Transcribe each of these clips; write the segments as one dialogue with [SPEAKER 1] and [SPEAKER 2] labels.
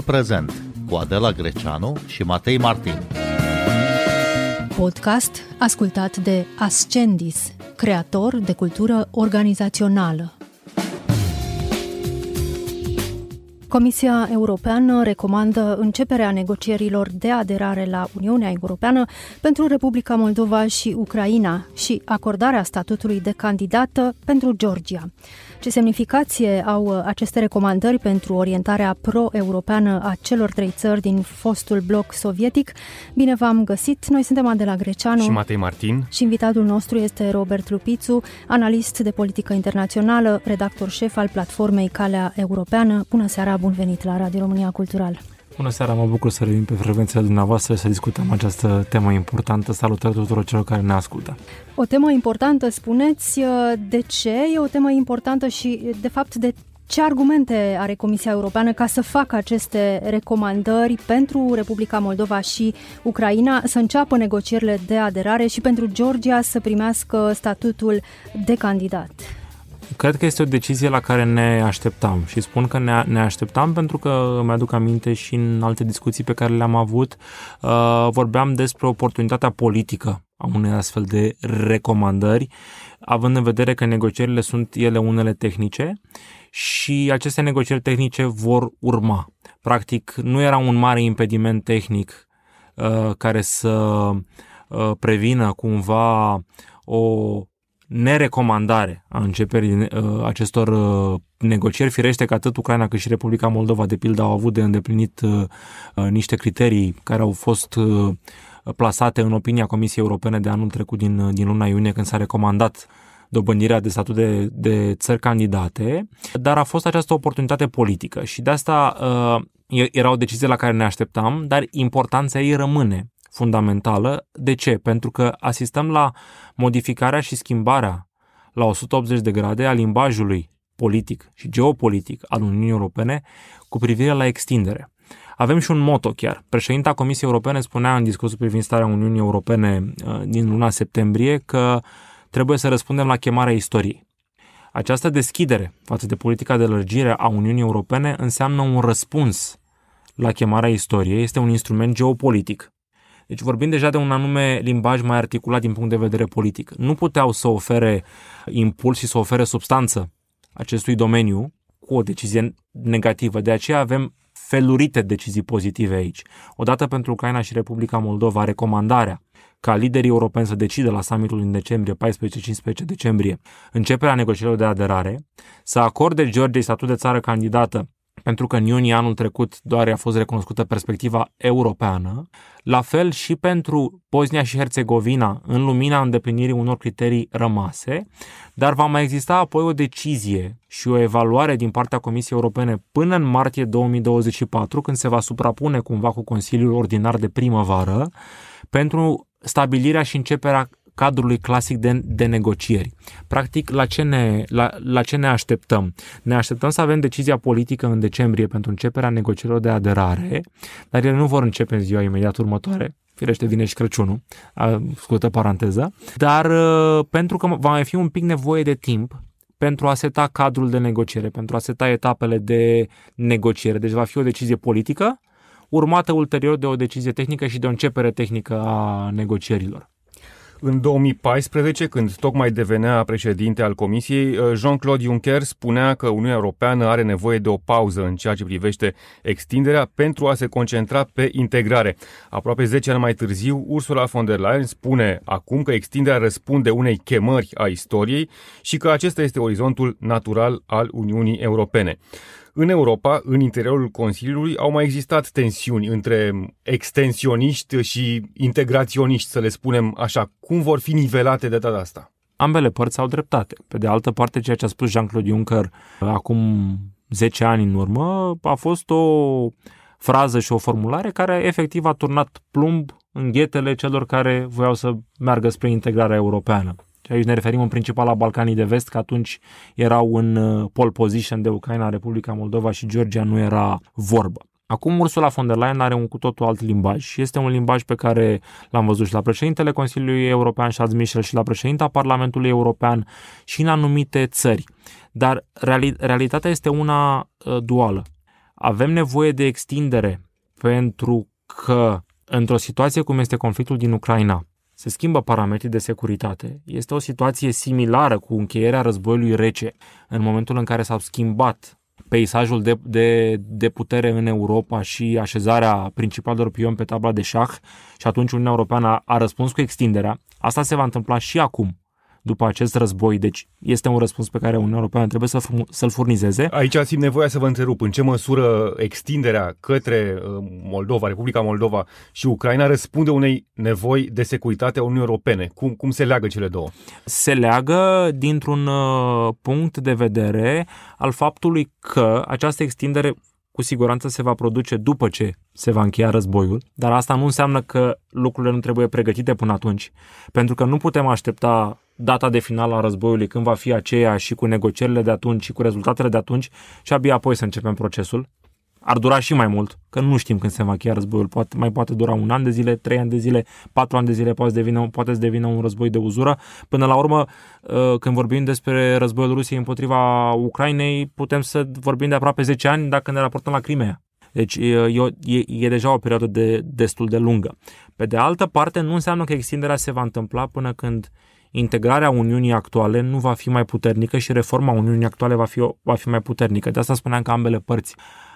[SPEAKER 1] Timpul prezent cu Adela Greceanu și Matei Martin.
[SPEAKER 2] Podcast ascultat de Ascendis, creator de cultură organizațională. Comisia Europeană recomandă începerea negocierilor de aderare la Uniunea Europeană pentru Republica Moldova și Ucraina și acordarea statutului de candidată pentru Georgia. Ce semnificație au aceste recomandări pentru orientarea pro-europeană a celor trei țări din fostul bloc sovietic? Bine v-am găsit! Noi suntem Adela Greceanu
[SPEAKER 3] și Matei Martin
[SPEAKER 2] și invitatul nostru este Robert Lupițu, analist de politică internațională, redactor șef al platformei Calea Europeană. Bună seara, bun venit la Radio România Cultural!
[SPEAKER 3] Bună seara, mă bucur să revin pe frecvențele dumneavoastră să discutăm această temă importantă. Salutări tuturor celor care ne ascultă.
[SPEAKER 2] O temă importantă, spuneți, de ce? E o temă importantă și, de fapt, de ce argumente are Comisia Europeană ca să facă aceste recomandări pentru Republica Moldova și Ucraina să înceapă negocierile de aderare și pentru Georgia să primească statutul de candidat?
[SPEAKER 3] Cred că este o decizie la care ne așteptam și spun că ne, ne așteptam pentru că îmi aduc aminte și în alte discuții pe care le-am avut uh, vorbeam despre oportunitatea politică a unei astfel de recomandări, având în vedere că negocierile sunt ele unele tehnice și aceste negocieri tehnice vor urma. Practic, nu era un mare impediment tehnic uh, care să uh, prevină cumva o nerecomandare a începerii uh, acestor uh, negocieri. Firește că atât Ucraina cât și Republica Moldova, de pildă, au avut de îndeplinit uh, niște criterii care au fost plasate în opinia Comisiei Europene de anul trecut din, din luna iunie când s-a recomandat dobândirea de statut de, de țări candidate, dar a fost această oportunitate politică și de asta uh, era o decizie la care ne așteptam, dar importanța ei rămâne fundamentală. De ce? Pentru că asistăm la modificarea și schimbarea la 180 de grade a limbajului politic și geopolitic al Uniunii Europene cu privire la extindere. Avem și un moto chiar. Președinta Comisiei Europene spunea în discursul privind starea Uniunii Europene uh, din luna septembrie că trebuie să răspundem la chemarea istoriei. Această deschidere față de politica de lărgire a Uniunii Europene înseamnă un răspuns la chemarea istoriei, este un instrument geopolitic deci vorbim deja de un anume limbaj mai articulat din punct de vedere politic. Nu puteau să ofere impuls și să ofere substanță acestui domeniu cu o decizie negativă. De aceea avem felurite decizii pozitive aici. Odată pentru Ucraina și Republica Moldova, recomandarea ca liderii europeni să decidă la summitul din decembrie, 14-15 decembrie, începerea negocierilor de aderare, să acorde Georgiei statut de țară candidată pentru că în iunie anul trecut doar a fost recunoscută perspectiva europeană, la fel și pentru Bosnia și Herțegovina în lumina îndeplinirii unor criterii rămase, dar va mai exista apoi o decizie și o evaluare din partea Comisiei Europene până în martie 2024, când se va suprapune cumva cu Consiliul Ordinar de primăvară, pentru stabilirea și începerea cadrului clasic de, de negocieri. Practic, la ce, ne, la, la ce ne așteptăm? Ne așteptăm să avem decizia politică în decembrie pentru începerea negocierilor de aderare, dar ele nu vor începe în ziua imediat următoare, firește vine și Crăciunul, scută paranteză, dar uh, pentru că va mai fi un pic nevoie de timp pentru a seta cadrul de negociere, pentru a seta etapele de negociere. Deci va fi o decizie politică, urmată ulterior de o decizie tehnică și de o începere tehnică a negocierilor.
[SPEAKER 4] În 2014, când tocmai devenea președinte al Comisiei, uh, Jean-Claude Juncker spunea că Uniunea Europeană are nevoie de o pauză în ceea ce privește extinderea pentru a se concentra pe integrare. Aproape 10 ani mai târziu, Ursula von der Leyen spune acum că extinderea răspunde unei chemări a istoriei și că acesta este orizontul natural al Uniunii Europene. În Europa, în interiorul Consiliului, au mai existat tensiuni între extensioniști și integraționiști, să le spunem așa. Cum vor fi nivelate de data asta?
[SPEAKER 3] Ambele părți au dreptate. Pe de altă parte, ceea ce a spus Jean-Claude Juncker acum 10 ani în urmă a fost o frază și o formulare care efectiv a turnat plumb în ghetele celor care voiau să meargă spre integrarea europeană. Și aici ne referim în principal la Balcanii de Vest, că atunci erau în uh, pole position de Ucraina, Republica Moldova și Georgia nu era vorbă. Acum Ursula von der Leyen are un cu totul alt limbaj și este un limbaj pe care l-am văzut și la președintele Consiliului European Charles Michel și la președinta Parlamentului European și în anumite țări. Dar reali- realitatea este una uh, duală. avem nevoie de extindere pentru că într-o situație cum este conflictul din Ucraina, se schimbă parametrii de securitate. Este o situație similară cu încheierea războiului rece, în momentul în care s-au schimbat peisajul de, de, de putere în Europa și așezarea principalelor pioni pe tabla de șah și atunci Uniunea Europeană a, a răspuns cu extinderea. Asta se va întâmpla și acum după acest război. Deci este un răspuns pe care Uniunea Europeană trebuie să, să-l furnizeze.
[SPEAKER 4] Aici simt nevoia să vă întrerup. În ce măsură extinderea către uh, Moldova, Republica Moldova și Ucraina răspunde unei nevoi de securitate a Uniunii Europene? Cum, cum se leagă cele două?
[SPEAKER 3] Se leagă dintr-un uh, punct de vedere al faptului că această extindere cu siguranță se va produce după ce se va încheia războiul, dar asta nu înseamnă că lucrurile nu trebuie pregătite până atunci, pentru că nu putem aștepta data de final a războiului, când va fi aceea și cu negocierile de atunci și cu rezultatele de atunci și abia apoi să începem procesul. Ar dura și mai mult, că nu știm când se va încheia războiul. Poate, mai poate dura un an de zile, trei ani de zile, patru ani de zile, poate, devine, poate să devină un război de uzură. Până la urmă, uh, când vorbim despre războiul Rusiei împotriva Ucrainei, putem să vorbim de aproape 10 ani dacă ne raportăm la Crimea. Deci e, e, e deja o perioadă de, destul de lungă. Pe de altă parte, nu înseamnă că extinderea se va întâmpla până când integrarea Uniunii actuale nu va fi mai puternică și reforma Uniunii actuale va fi, va fi mai puternică. De asta spuneam că ambele părți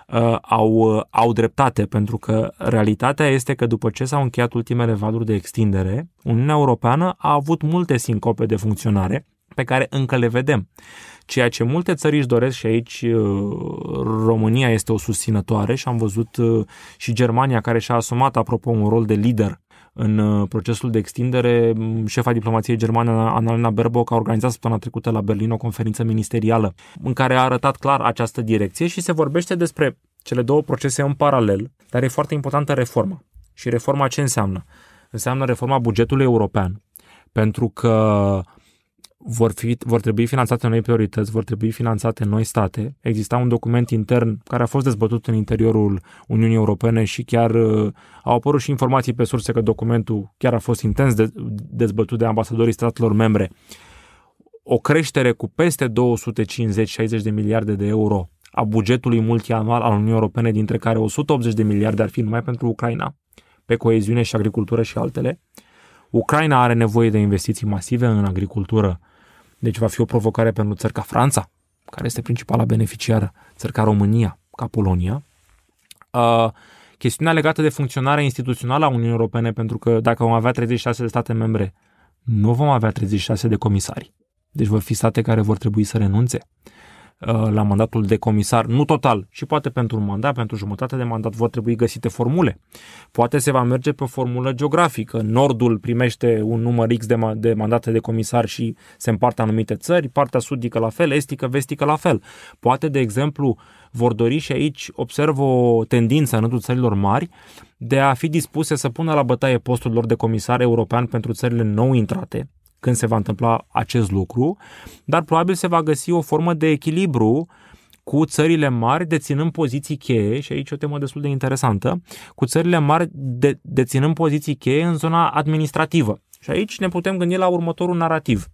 [SPEAKER 3] uh, au, uh, au dreptate, pentru că realitatea este că după ce s-au încheiat ultimele valuri de extindere, Uniunea Europeană a avut multe sincope de funcționare pe care încă le vedem. Ceea ce multe țări își doresc și aici uh, România este o susținătoare și am văzut uh, și Germania care și-a asumat apropo un rol de lider în uh, procesul de extindere. Șefa diplomației germane, Annalena Baerbock, a organizat săptămâna trecută la Berlin o conferință ministerială în care a arătat clar această direcție și se vorbește despre cele două procese în paralel, dar e foarte importantă reforma. Și reforma ce înseamnă? Înseamnă reforma bugetului european, pentru că vor, fi, vor trebui finanțate noi priorități, vor trebui finanțate noi state. Exista un document intern care a fost dezbătut în interiorul Uniunii Europene și chiar uh, au apărut și informații pe surse că documentul chiar a fost intens de, dezbătut de ambasadorii statelor membre. O creștere cu peste 250-60 de miliarde de euro a bugetului multianual al Uniunii Europene, dintre care 180 de miliarde ar fi numai pentru Ucraina, pe coeziune și agricultură și altele. Ucraina are nevoie de investiții masive în agricultură deci va fi o provocare pentru țări ca Franța, care este principala beneficiară, țări ca România, ca Polonia. Uh, chestiunea legată de funcționarea instituțională a Uniunii Europene, pentru că dacă vom avea 36 de state membre, nu vom avea 36 de comisari. Deci vor fi state care vor trebui să renunțe. Uh, la mandatul de comisar, nu total, și poate pentru un mandat, pentru jumătate de mandat vor trebui găsite formule. Poate se va merge pe o formulă geografică. Nordul primește un număr X de, de mandate de comisar și se împarte anumite țări, partea sudică la fel, estică, vestică la fel. Poate, de exemplu, vor dori și aici observ o tendință în rândul țărilor mari de a fi dispuse să pună la bătaie postul lor de comisar european pentru țările nou intrate, când se va întâmpla acest lucru, dar probabil se va găsi o formă de echilibru cu țările mari deținând poziții cheie, și aici o temă destul de interesantă, cu țările mari de, deținând poziții cheie în zona administrativă. Și aici ne putem gândi la următorul narativ.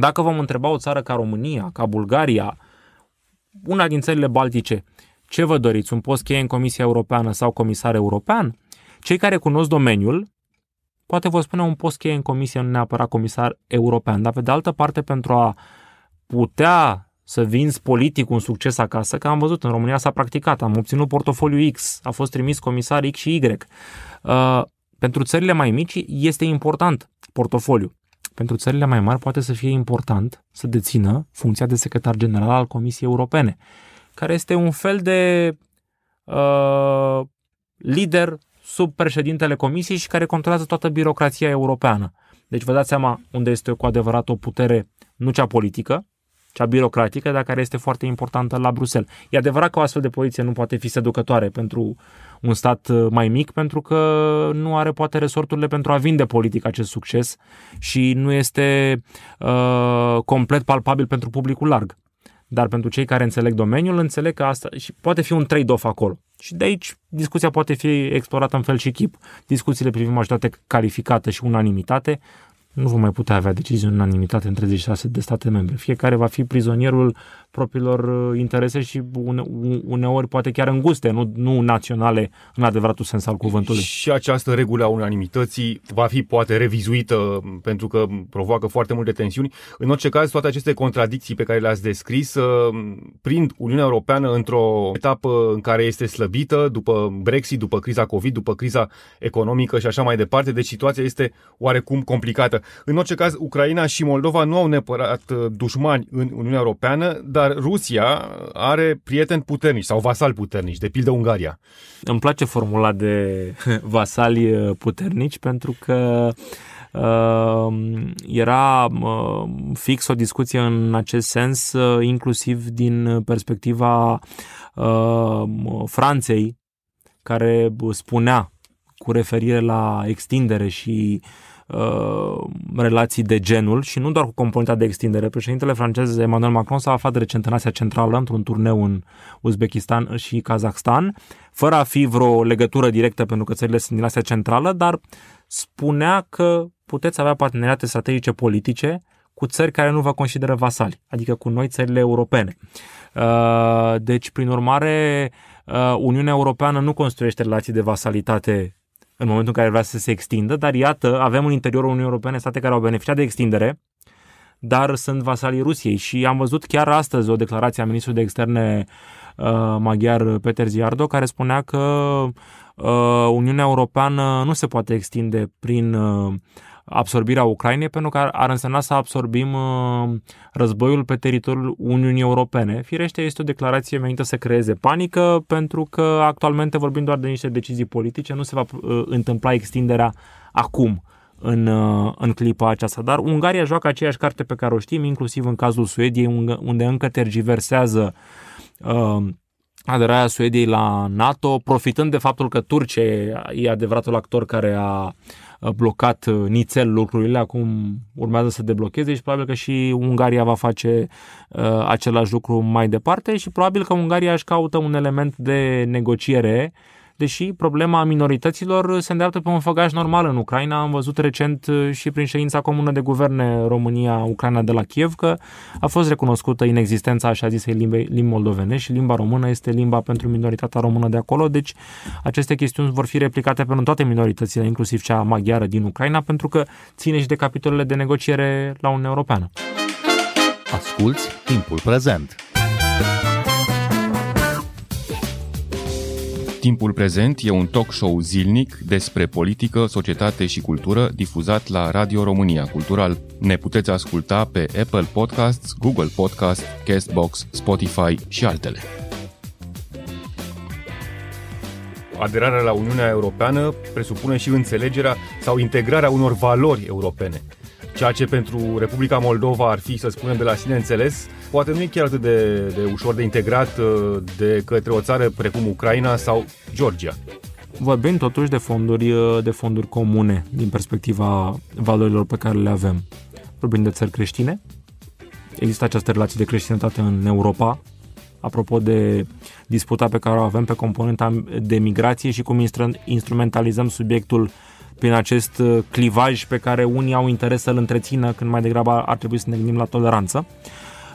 [SPEAKER 3] Dacă vom întreba o țară ca România, ca Bulgaria, una din țările baltice, ce vă doriți, un post cheie în Comisia Europeană sau comisar european? Cei care cunosc domeniul poate vă spune un post cheie în comisie, nu neapărat comisar european, dar pe de altă parte pentru a putea să vinzi politic un succes acasă, că am văzut în România s-a practicat, am obținut portofoliu X, a fost trimis comisar X și Y. Uh, pentru țările mai mici este important portofoliu. Pentru țările mai mari poate să fie important să dețină funcția de secretar general al Comisiei Europene, care este un fel de uh, lider sub președintele comisiei și care controlează toată birocrația europeană. Deci vă dați seama unde este cu adevărat o putere, nu cea politică, cea birocratică, dar care este foarte importantă la Bruxelles. E adevărat că o astfel de poziție nu poate fi seducătoare pentru un stat uh, mai mic, pentru că nu are poate resorturile pentru a vinde politic acest succes și nu este uh, complet palpabil pentru publicul larg. Dar pentru cei care înțeleg domeniul, înțeleg că asta și poate fi un trade-off acolo. Și de aici discuția poate fi explorată în fel și chip. Discuțiile privind majoritate calificată și unanimitate nu vom mai putea avea decizii în unanimitate în 36 de state membre. Fiecare va fi prizonierul propriilor uh, interese și une, uneori poate chiar înguste, nu, nu naționale în adevăratul sens al cuvântului.
[SPEAKER 4] Și această regulă a unanimității va fi poate revizuită pentru că provoacă foarte multe tensiuni. În orice caz, toate aceste contradicții pe care le-ați descris uh, prind Uniunea Europeană într-o etapă în care este slăbită după Brexit, după criza COVID, după criza economică și așa mai departe, deci situația este oarecum complicată. În orice caz, Ucraina și Moldova nu au neapărat uh, dușmani în Uniunea Europeană, dar Rusia are prieteni puternici sau vasali puternici, de pildă Ungaria.
[SPEAKER 3] Îmi place formula de vasali uh, puternici pentru că uh, era uh, fix o discuție în acest sens, uh, inclusiv din perspectiva uh, Franței, care spunea cu referire la extindere și uh, relații de genul și nu doar cu componenta de extindere. Președintele francez Emmanuel Macron s-a aflat recent în Asia Centrală într-un turneu în Uzbekistan și Kazakhstan, fără a fi vreo legătură directă pentru că țările sunt din Asia Centrală, dar spunea că puteți avea parteneriate strategice politice cu țări care nu vă consideră vasali, adică cu noi țările europene. Uh, deci, prin urmare, uh, Uniunea Europeană nu construiește relații de vasalitate în momentul în care vrea să se extindă, dar iată, avem în interiorul Uniunii Europene state care au beneficiat de extindere, dar sunt vasalii Rusiei și am văzut chiar astăzi o declarație a ministrului de externe uh, maghiar Peter Ziardo care spunea că uh, Uniunea Europeană nu se poate extinde prin uh, absorbirea Ucrainei, pentru că ar, ar însemna să absorbim uh, războiul pe teritoriul Uniunii Europene. Firește, este o declarație menită să creeze panică, pentru că actualmente vorbim doar de niște decizii politice, nu se va uh, întâmpla extinderea acum în, uh, în clipa aceasta. Dar Ungaria joacă aceeași carte pe care o știm, inclusiv în cazul Suediei, unde încă tergiversează uh, aderarea Suediei la NATO, profitând de faptul că Turcia e adevăratul actor care a Uh, blocat uh, nițel lucrurile, acum urmează să deblocheze și probabil că și Ungaria va face uh, același lucru mai departe și probabil că Ungaria își caută un element de negociere uh, deși problema minorităților se îndreaptă pe un făgaș normal în Ucraina. Am văzut recent uh, și prin ședința comună de guverne România-Ucraina de la Kiev că a fost recunoscută inexistența așa zisei limbi, limbi moldovene și limba română este limba pentru minoritatea română de acolo, deci aceste chestiuni vor fi replicate pentru toate minoritățile, inclusiv cea maghiară din Ucraina, pentru că ține și de capitolele de negociere la Uniunea Europeană.
[SPEAKER 1] Asculți timpul prezent!
[SPEAKER 4] Timpul prezent e un talk show zilnic despre politică, societate și cultură difuzat la Radio România Cultural. Ne puteți asculta pe Apple Podcasts, Google Podcasts, Castbox, Spotify și altele. Aderarea la Uniunea Europeană presupune și înțelegerea sau integrarea unor valori europene ceea ce pentru Republica Moldova ar fi, să spunem, de la sine înțeles, poate nu e chiar atât de, de ușor de integrat uh, de către o țară precum Ucraina sau Georgia.
[SPEAKER 3] Vorbim totuși de fonduri, uh, de fonduri comune din perspectiva valorilor pe care le avem. Vorbim de țări creștine. Există această relație de creștinătate în Europa, apropo de disputa pe care o avem pe componenta de migrație și cum instrumentalizăm subiectul prin acest uh, clivaj pe care unii au interes să-l întrețină când mai degrabă ar trebui să ne gândim la toleranță.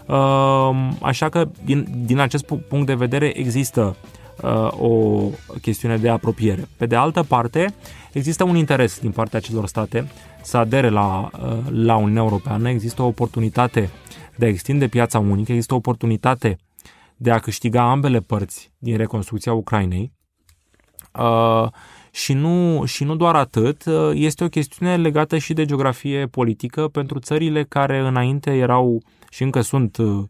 [SPEAKER 3] Uh, așa că din, din acest punct de vedere există uh, o chestiune de apropiere. Pe de altă parte, există un interes din partea celor state să adere la, la Uniunea Europeană, există o oportunitate de a extinde piața unică, există o oportunitate de a câștiga ambele părți din reconstrucția Ucrainei. Uh, și nu, și nu doar atât, este o chestiune legată și de geografie politică pentru țările care înainte erau și încă sunt uh,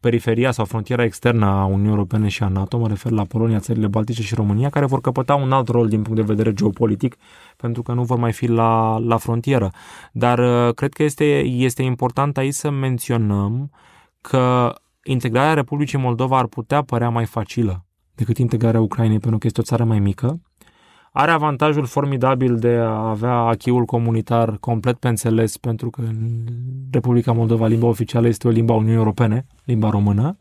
[SPEAKER 3] periferia sau frontiera externă a Uniunii Europene și a NATO, mă refer la Polonia, țările Baltice și România, care vor căpăta un alt rol din punct de vedere geopolitic, pentru că nu vor mai fi la, la frontieră. Dar uh, cred că este, este important aici să menționăm că integrarea Republicii Moldova ar putea părea mai facilă decât integrarea Ucrainei, pentru că este o țară mai mică, are avantajul formidabil de a avea achiul comunitar complet pe înțeles, pentru că în Republica Moldova limba oficială este o limba Uniunii Europene, limba română.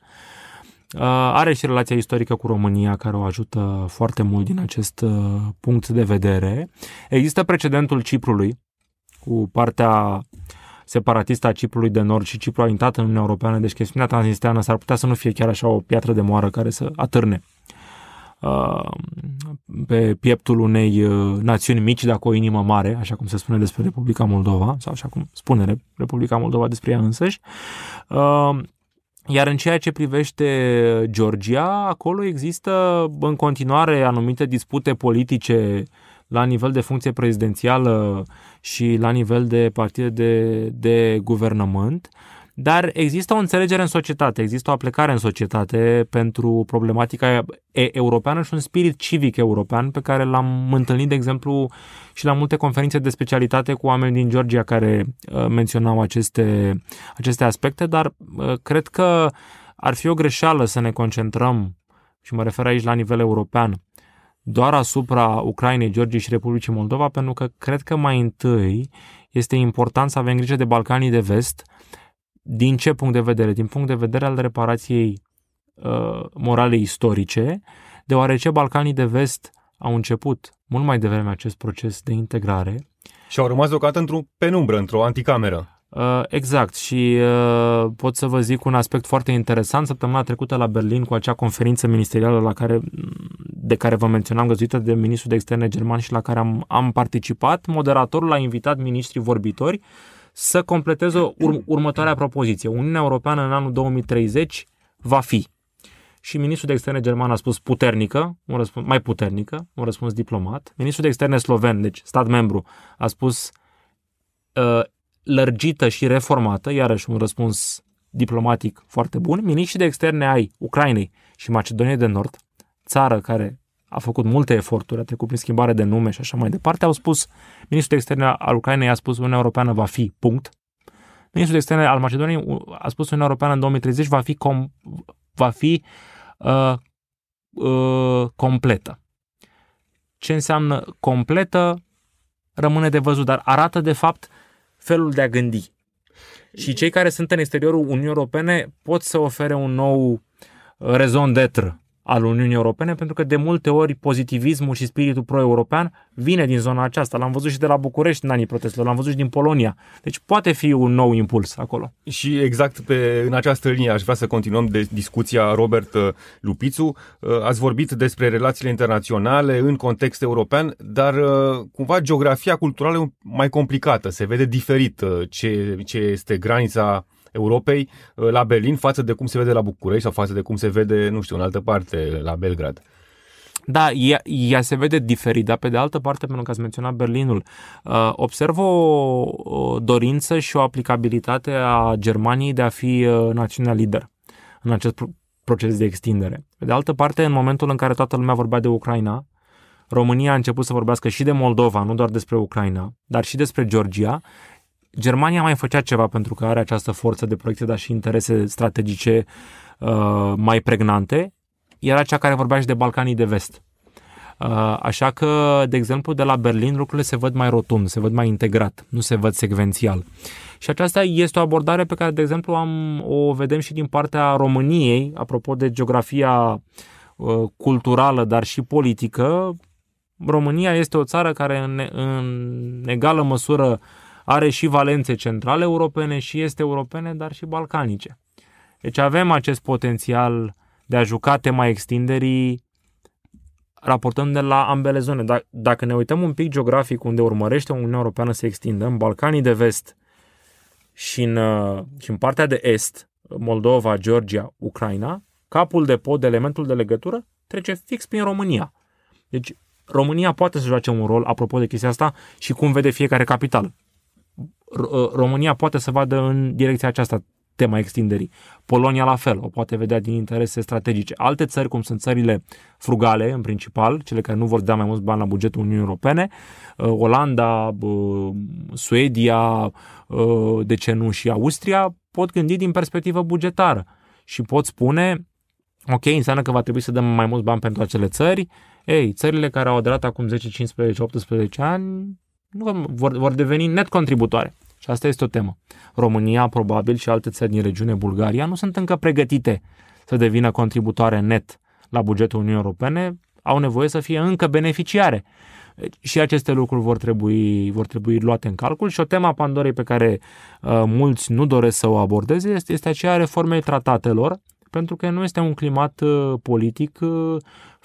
[SPEAKER 3] Uh, are și relația istorică cu România, care o ajută foarte mult din acest uh, punct de vedere. Există precedentul Ciprului, cu partea separatistă a Ciprului de Nord și Cipru a intrat în Uniunea Europeană, deci chestiunea transnistreană s-ar putea să nu fie chiar așa o piatră de moară care să atârne uh, pe pieptul unei uh, națiuni mici, dacă o inimă mare, așa cum se spune despre Republica Moldova, sau așa cum spune Republica Moldova despre ea însăși. Uh, iar în ceea ce privește Georgia, acolo există în continuare anumite dispute politice la nivel de funcție prezidențială și la nivel de partide de, de guvernământ, dar există o înțelegere în societate, există o aplicare în societate pentru problematica europeană și un spirit civic european pe care l-am întâlnit, de exemplu, și la multe conferințe de specialitate cu oameni din Georgia care uh, menționau aceste, aceste aspecte, dar uh, cred că ar fi o greșeală să ne concentrăm, și mă refer aici la nivel european, doar asupra Ucrainei, Georgiei și Republicii Moldova, pentru că cred că mai întâi este important să avem grijă de Balcanii de Vest. Din ce punct de vedere? Din punct de vedere al reparației uh, morale istorice, deoarece Balcanii de Vest au început mult mai devreme acest proces de integrare.
[SPEAKER 4] Și au rămas deocamdată într-o penumbră, într-o anticameră.
[SPEAKER 3] Uh, exact și uh, pot să vă zic un aspect foarte interesant. Săptămâna trecută la Berlin cu acea conferință ministerială la care, de care vă menționam, găzuită de ministrul de externe german și la care am, am participat, moderatorul a invitat ministrii vorbitori să completeze ur- următoarea propoziție. Uniunea Europeană în anul 2030 va fi. Și ministrul de externe german a spus puternică, un răspuns, mai puternică, un răspuns diplomat. Ministrul de externe sloven, deci stat membru, a spus uh, lărgită și reformată, iarăși un răspuns diplomatic foarte bun. Miniștrii de externe ai Ucrainei și Macedoniei de Nord, țară care a făcut multe eforturi, a trecut prin schimbare de nume și așa mai departe, au spus, ministrul de externe al Ucrainei a spus Uniunea Europeană va fi, punct. Ministrul de externe al Macedoniei a spus Uniunea Europeană în 2030 va fi, com, va fi uh, uh, completă. Ce înseamnă completă rămâne de văzut, dar arată de fapt felul de a gândi. Și cei care sunt în exteriorul Uniunii Europene pot să ofere un nou uh, rezon d'etre al Uniunii Europene, pentru că de multe ori pozitivismul și spiritul pro-european vine din zona aceasta. L-am văzut și de la București în anii protestelor, l-am văzut și din Polonia. Deci poate fi un nou impuls acolo.
[SPEAKER 4] Și exact pe, în această linie aș vrea să continuăm de discuția Robert uh, Lupițu. Uh, ați vorbit despre relațiile internaționale în context european, dar uh, cumva geografia culturală e mai complicată. Se vede diferit ce, ce este granița Europei uh, la Berlin față de cum se vede la București sau față de cum se vede, nu știu, în altă parte, la Belgrad.
[SPEAKER 3] Da, ea, ea se vede diferit, dar pe de altă parte, pentru că ați menționat Berlinul, uh, observ o, o dorință și o aplicabilitate a Germaniei de a fi uh, națiunea lider în acest proces de extindere. Pe de altă parte, în momentul în care toată lumea vorbea de Ucraina, România a început să vorbească și de Moldova, nu doar despre Ucraina, dar și despre Georgia Germania mai făcea ceva pentru că are această forță de proiecție, dar și interese strategice uh, mai pregnante. Era cea care vorbea și de Balcanii de Vest. Uh, așa că, de exemplu, de la Berlin lucrurile se văd mai rotund, se văd mai integrat, nu se văd secvențial. Și aceasta este o abordare pe care, de exemplu, am, o vedem și din partea României, apropo de geografia uh, culturală, dar și politică. România este o țară care, în, în egală măsură, uh, are și valențe centrale europene și este europene, dar și balcanice. Deci avem acest potențial de a juca tema extinderii raportând de la ambele zone. Dacă ne uităm un pic geografic unde urmărește Uniunea Europeană să extindă, în Balcanii de vest și în, uh, și în partea de est, Moldova, Georgia, Ucraina, capul de pod, elementul de legătură, trece fix prin România. Deci România poate să joace un rol, apropo de chestia asta, și cum vede fiecare capitală. Uh, România poate să vadă în direcția aceasta tema extinderii. Polonia la fel, o poate vedea din interese strategice. Alte țări, cum sunt țările frugale, în principal, cele care nu vor da mai mulți bani la bugetul Uniunii Europene, uh, Olanda, Suedia, uh, de ce nu și Austria, pot gândi din perspectivă bugetară și pot spune, ok, înseamnă că va trebui să dăm mai mulți bani pentru acele țări, ei, țările care au aderat acum 10, 15, 18 ani nu vor, vor deveni net contributoare. Și asta este o temă. România, probabil, și alte țări din regiune, Bulgaria, nu sunt încă pregătite să devină contributoare net la bugetul Uniunii Europene, au nevoie să fie încă beneficiare. Și aceste lucruri vor trebui, vor trebui luate în calcul și o tema Pandorei pe care uh, mulți nu doresc să o abordeze este, este aceea reformei tratatelor, pentru că nu este un climat uh, politic uh,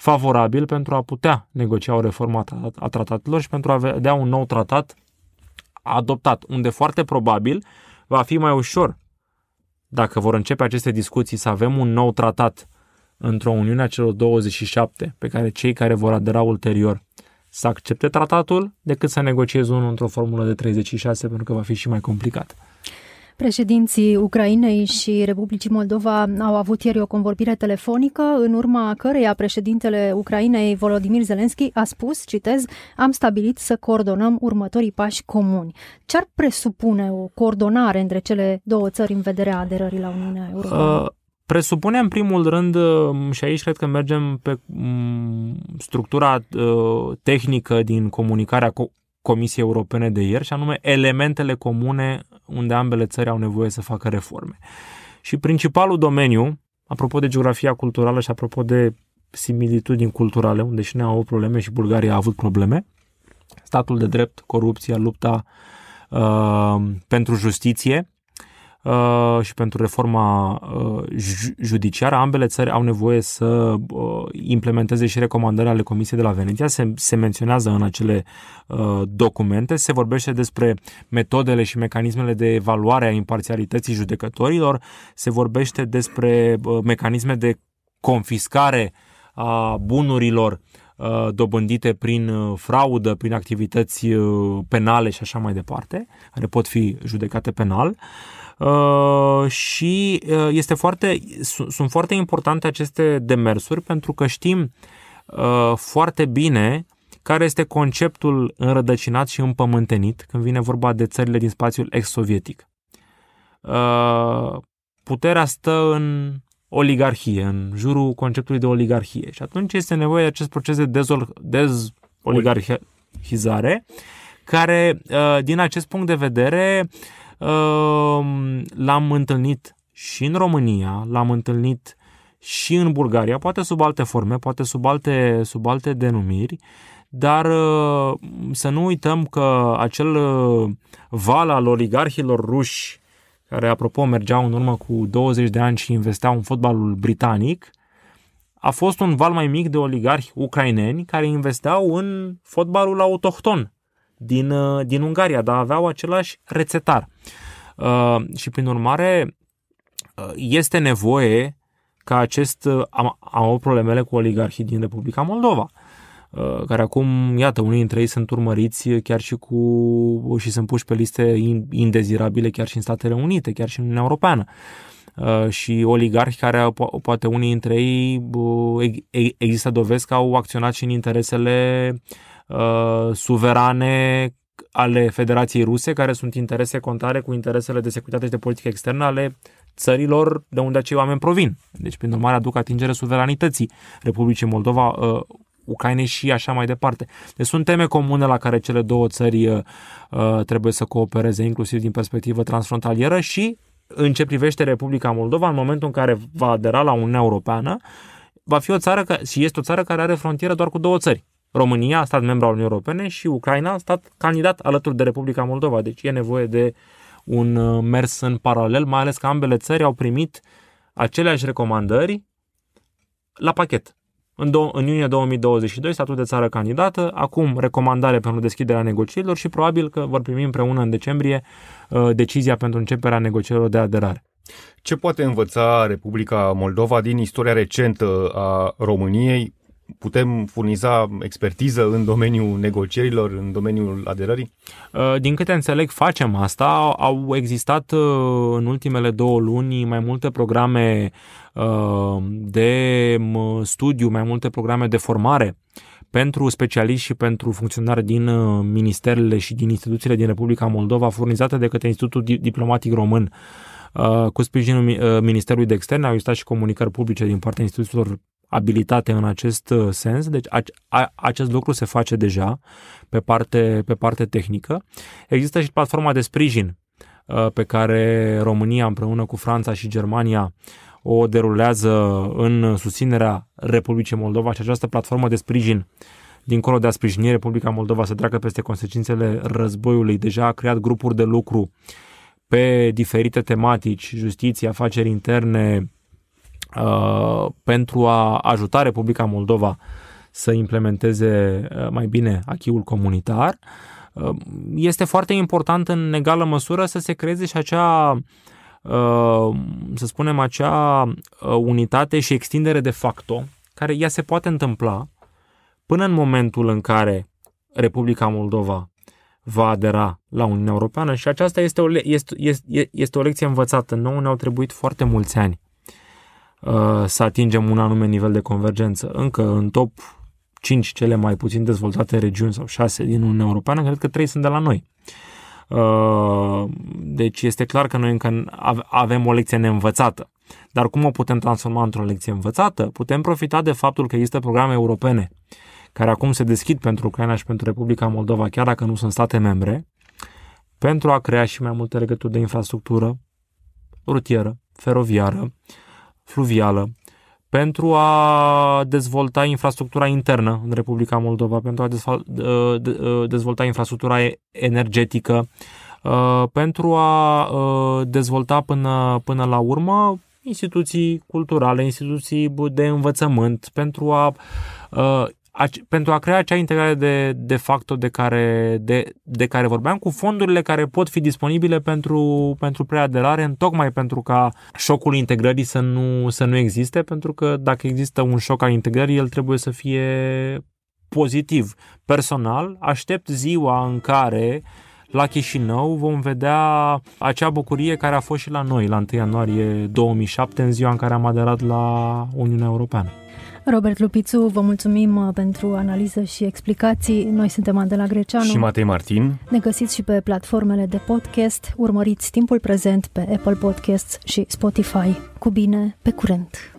[SPEAKER 3] favorabil pentru a putea negocia o reformă a tratatelor și pentru a vedea un nou tratat adoptat, unde foarte probabil va fi mai ușor dacă vor începe aceste discuții să avem un nou tratat într-o Uniune a celor 27 pe care cei care vor adera ulterior să accepte tratatul decât să negocieze unul într-o formulă de 36 pentru că va fi și mai complicat.
[SPEAKER 2] Președinții Ucrainei și Republicii Moldova au avut ieri o convorbire telefonică, în urma căreia președintele Ucrainei Volodymyr Zelensky a spus, citez, am stabilit să coordonăm următorii pași comuni. Ce ar presupune o coordonare între cele două țări în vederea aderării la Uniunea Europeană? Uh,
[SPEAKER 3] presupune în primul rând, uh, și aici cred că mergem pe um, structura uh, tehnică din comunicarea Comisiei Europene de ieri, și anume elementele comune unde ambele țări au nevoie să facă reforme. Și principalul domeniu, apropo de geografia culturală și apropo de similitudini culturale, unde și noi au avut probleme și Bulgaria a avut probleme, statul de drept, corupția, lupta uh, pentru justiție, Uh, și pentru reforma uh, judiciară, ambele țări au nevoie să uh, implementeze și recomandările ale Comisiei de la Veneția. Se, se menționează în acele documente, se vorbește despre metodele și mecanismele de evaluare a imparțialității judecătorilor, se vorbește despre mecanisme de confiscare a bunurilor dobândite prin fraudă, prin activități penale și așa mai departe, care pot fi judecate penal. Uh, Uh, și uh, este foarte, sunt foarte importante aceste demersuri pentru că știm uh, foarte bine care este conceptul înrădăcinat și împământenit când vine vorba de țările din spațiul ex-sovietic. Puterea stă în oligarhie, în jurul conceptului de oligarhie și atunci este nevoie de acest proces de dezoligarhizare care, din acest punct de vedere, Ehm, l-am întâlnit și în România, l-am întâlnit și în Bulgaria, poate sub alte forme, poate sub alte, sub alte denumiri, dar ehm, să nu uităm că acel ehm, val al oligarhilor ruși, care apropo mergeau în urmă cu 20 de ani și investeau în fotbalul britanic, a fost un val mai mic de oligarhi ucraineni care investeau în fotbalul autohton din, uh, din Ungaria, dar aveau același rețetar. Uh, și prin urmare uh, este nevoie ca acest... Am, am avut problemele cu oligarhii din Republica Moldova care acum, iată, unii dintre ei sunt urmăriți chiar și cu și sunt puși pe liste indezirabile chiar și în Statele Unite, chiar și în Uniunea Europeană. Și oligarhi care, poate unii dintre ei, există dovezi că au acționat și în interesele uh, suverane ale Federației Ruse, care sunt interese contrare cu interesele de securitate și de politică externă ale țărilor de unde acei oameni provin. Deci, prin urmare, aduc atingere suveranității Republicii Moldova, uh, Ucrainei și așa mai departe. Deci sunt teme comune la care cele două țări uh, uh trebuie să coopereze, inclusiv din perspectivă transfrontalieră și în ce privește Republica Moldova, în momentul în care va adera la Uniunea Europeană, va fi o țară că, și este o țară care are frontieră doar cu două țări. România, stat membru al Uniunii Europene, și Ucraina, stat candidat alături de Republica Moldova. Deci e nevoie de un uh, mers în paralel, mai ales că ambele țări au primit aceleași recomandări la pachet. În, do- în iunie 2022, statut de țară candidată, acum recomandare pentru deschiderea negocierilor și probabil că vor primi împreună în decembrie uh, decizia pentru începerea negocierilor de aderare.
[SPEAKER 4] Ce poate învăța Republica Moldova din istoria recentă a României putem furniza expertiză în domeniul negocierilor, în domeniul aderării?
[SPEAKER 3] Uh, din câte înțeleg, facem asta. Au existat uh, în ultimele două luni mai multe programe uh, de studiu, mai multe programe de formare pentru specialiști și pentru funcționari din ministerele și din instituțiile din Republica Moldova furnizate de către Institutul Diplomatic Român cu sprijinul Ministerului de Externe, au existat și comunicări publice din partea instituțiilor abilitate în acest uh, sens, deci a, a, acest lucru se face deja pe parte, pe parte tehnică. Există și platforma de sprijin uh, pe care România împreună cu Franța și Germania o derulează în susținerea Republicii Moldova și această platformă de sprijin dincolo de a sprijini Republica Moldova să treacă peste consecințele războiului, deja a creat grupuri de lucru pe diferite tematici, justiție, afaceri interne, uh, pentru a ajuta Republica Moldova să implementeze uh, mai bine achiul comunitar. Uh, este foarte important în egală măsură să se creeze și acea uh, să spunem acea unitate și extindere de facto care ea se poate întâmpla până în momentul în care Republica Moldova va adera la Uniunea Europeană și aceasta este o, este, este, este o lecție învățată. Nouă ne-au trebuit foarte mulți ani uh, să atingem un anume nivel de convergență. Încă în top 5 cele mai puțin dezvoltate regiuni sau 6 din Uniunea Europeană, cred că 3 sunt de la noi. Uh, deci este clar că noi încă avem o lecție neînvățată. Dar cum o putem transforma într-o lecție învățată? Putem profita de faptul că există programe europene care acum se deschid pentru Ucraina și pentru Republica Moldova, chiar dacă nu sunt state membre, pentru a crea și mai multe legături de infrastructură rutieră, feroviară, fluvială, pentru a dezvolta infrastructura internă în Republica Moldova, pentru a ă, ă, dezvolta infrastructura energetică, ă, pentru a dezvolta până, până la urmă instituții culturale, instituții de învățământ, pentru a pentru a crea acea integrare de, de facto de care, de, de care vorbeam, cu fondurile care pot fi disponibile pentru, pentru preaderare, în tocmai pentru ca șocul integrării să nu, să nu existe, pentru că dacă există un șoc al integrării, el trebuie să fie pozitiv. Personal, aștept ziua în care la Chișinău vom vedea acea bucurie care a fost și la noi, la 1 ianuarie 2007, în ziua în care am aderat la Uniunea Europeană.
[SPEAKER 2] Robert Lupițu, vă mulțumim uh, pentru analiză și explicații. Noi suntem Adela Greceanu
[SPEAKER 4] și Matei Martin.
[SPEAKER 2] Ne găsiți și pe platformele de podcast. Urmăriți timpul prezent pe Apple Podcasts și Spotify. Cu bine, pe curent!